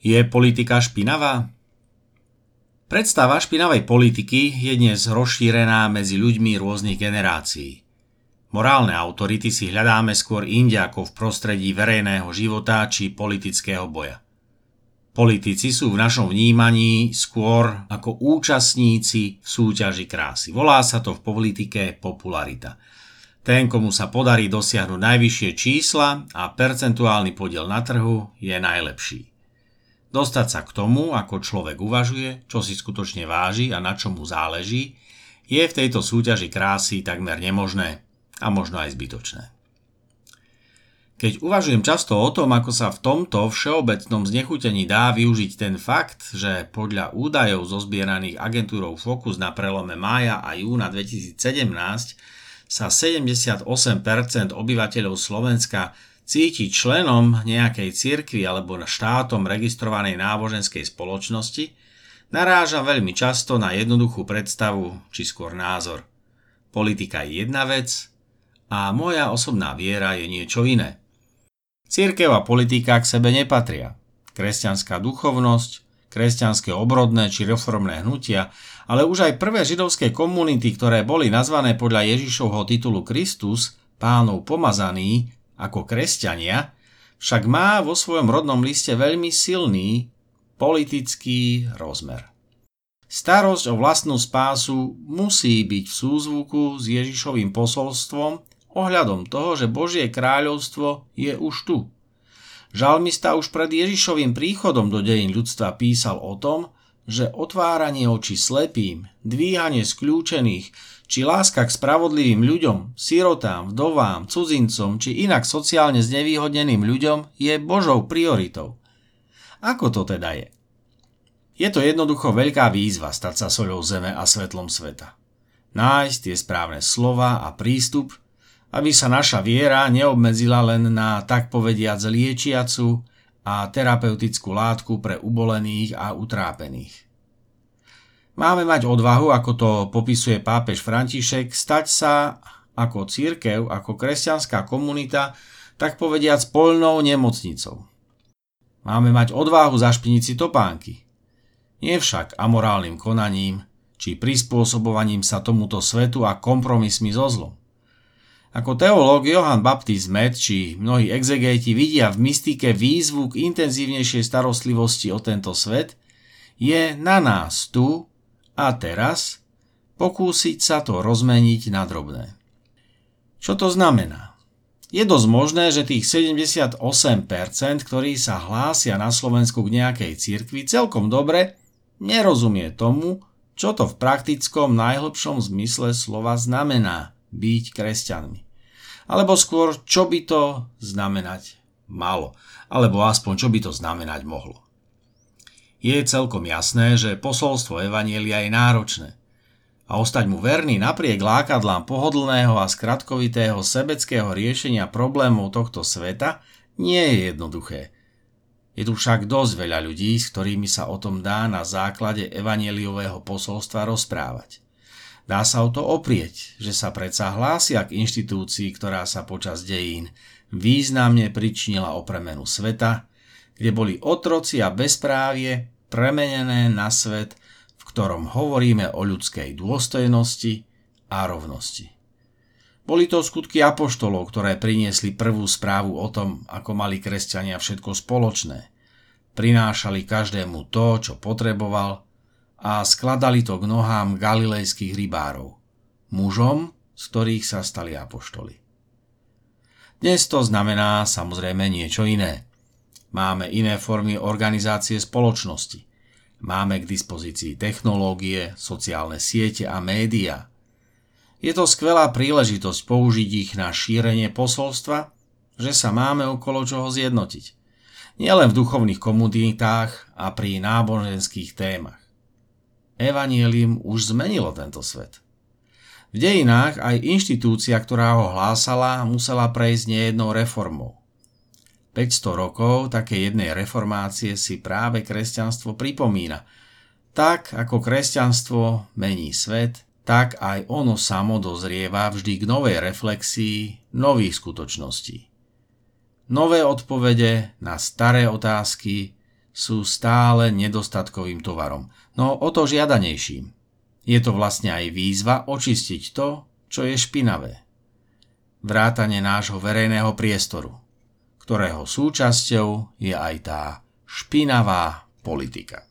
Je politika špinavá? Predstava špinavej politiky je dnes rozšírená medzi ľuďmi rôznych generácií. Morálne autority si hľadáme skôr inde ako v prostredí verejného života či politického boja. Politici sú v našom vnímaní skôr ako účastníci v súťaži krásy. Volá sa to v politike popularita. Ten, komu sa podarí dosiahnuť najvyššie čísla a percentuálny podiel na trhu, je najlepší. Dostať sa k tomu, ako človek uvažuje, čo si skutočne váži a na čo mu záleží, je v tejto súťaži krásy takmer nemožné a možno aj zbytočné. Keď uvažujem často o tom, ako sa v tomto všeobecnom znechutení dá využiť ten fakt, že podľa údajov zozbieraných agentúrou Focus na prelome mája a júna 2017 sa 78% obyvateľov Slovenska cíti členom nejakej cirkvi alebo štátom registrovanej náboženskej spoločnosti, narážam veľmi často na jednoduchú predstavu či skôr názor. Politika je jedna vec a moja osobná viera je niečo iné. Církev a politika k sebe nepatria. Kresťanská duchovnosť, kresťanské obrodné či reformné hnutia, ale už aj prvé židovské komunity, ktoré boli nazvané podľa Ježišovho titulu Kristus, pánov pomazaný, ako kresťania, však má vo svojom rodnom liste veľmi silný politický rozmer. Starosť o vlastnú spásu musí byť v súzvuku s Ježišovým posolstvom ohľadom toho, že Božie kráľovstvo je už tu. Žalmista už pred Ježišovým príchodom do dejín ľudstva písal o tom, že otváranie očí slepým, dvíhanie skľúčených, či láska k spravodlivým ľuďom, sirotám, vdovám, cudzincom či inak sociálne znevýhodneným ľuďom je Božou prioritou. Ako to teda je? Je to jednoducho veľká výzva stať sa soľou zeme a svetlom sveta. Nájsť tie správne slova a prístup, aby sa naša viera neobmedzila len na tak povediac liečiacu a terapeutickú látku pre ubolených a utrápených. Máme mať odvahu, ako to popisuje pápež František, stať sa ako církev, ako kresťanská komunita, tak povediac polnou nemocnicou. Máme mať odvahu zašpiniť si topánky. Nie však amorálnym konaním, či prispôsobovaním sa tomuto svetu a kompromismi so zlom. Ako teológ Johann Baptist Med či mnohí exegéti vidia v mystike výzvu k intenzívnejšej starostlivosti o tento svet, je na nás tu, a teraz pokúsiť sa to rozmeniť na drobné. Čo to znamená? Je dosť možné, že tých 78%, ktorí sa hlásia na Slovensku k nejakej cirkvi, celkom dobre nerozumie tomu, čo to v praktickom najhlbšom zmysle slova znamená byť kresťanmi. Alebo skôr, čo by to znamenať malo, alebo aspoň čo by to znamenať mohlo je celkom jasné, že posolstvo Evanielia je náročné. A ostať mu verný napriek lákadlám pohodlného a skratkovitého sebeckého riešenia problémov tohto sveta nie je jednoduché. Je tu však dosť veľa ľudí, s ktorými sa o tom dá na základe evanieliového posolstva rozprávať. Dá sa o to oprieť, že sa predsa hlásia k inštitúcii, ktorá sa počas dejín významne pričinila o premenu sveta, kde boli otroci a bezprávie premenené na svet, v ktorom hovoríme o ľudskej dôstojnosti a rovnosti. Boli to skutky apoštolov, ktoré priniesli prvú správu o tom, ako mali kresťania všetko spoločné. Prinášali každému to, čo potreboval a skladali to k nohám galilejských rybárov, mužom, z ktorých sa stali apoštoli. Dnes to znamená samozrejme niečo iné – Máme iné formy organizácie spoločnosti. Máme k dispozícii technológie, sociálne siete a médiá. Je to skvelá príležitosť použiť ich na šírenie posolstva, že sa máme okolo čoho zjednotiť. Nielen v duchovných komunitách a pri náboženských témach. Evangelium už zmenilo tento svet. V dejinách aj inštitúcia, ktorá ho hlásala, musela prejsť nejednou reformou. 500 rokov také jednej reformácie si práve kresťanstvo pripomína. Tak ako kresťanstvo mení svet, tak aj ono samo dozrieva vždy k novej reflexii nových skutočností. Nové odpovede na staré otázky sú stále nedostatkovým tovarom, no o to žiadanejším. Je to vlastne aj výzva očistiť to, čo je špinavé. Vrátanie nášho verejného priestoru, ktorého súčasťou je aj tá špinavá politika.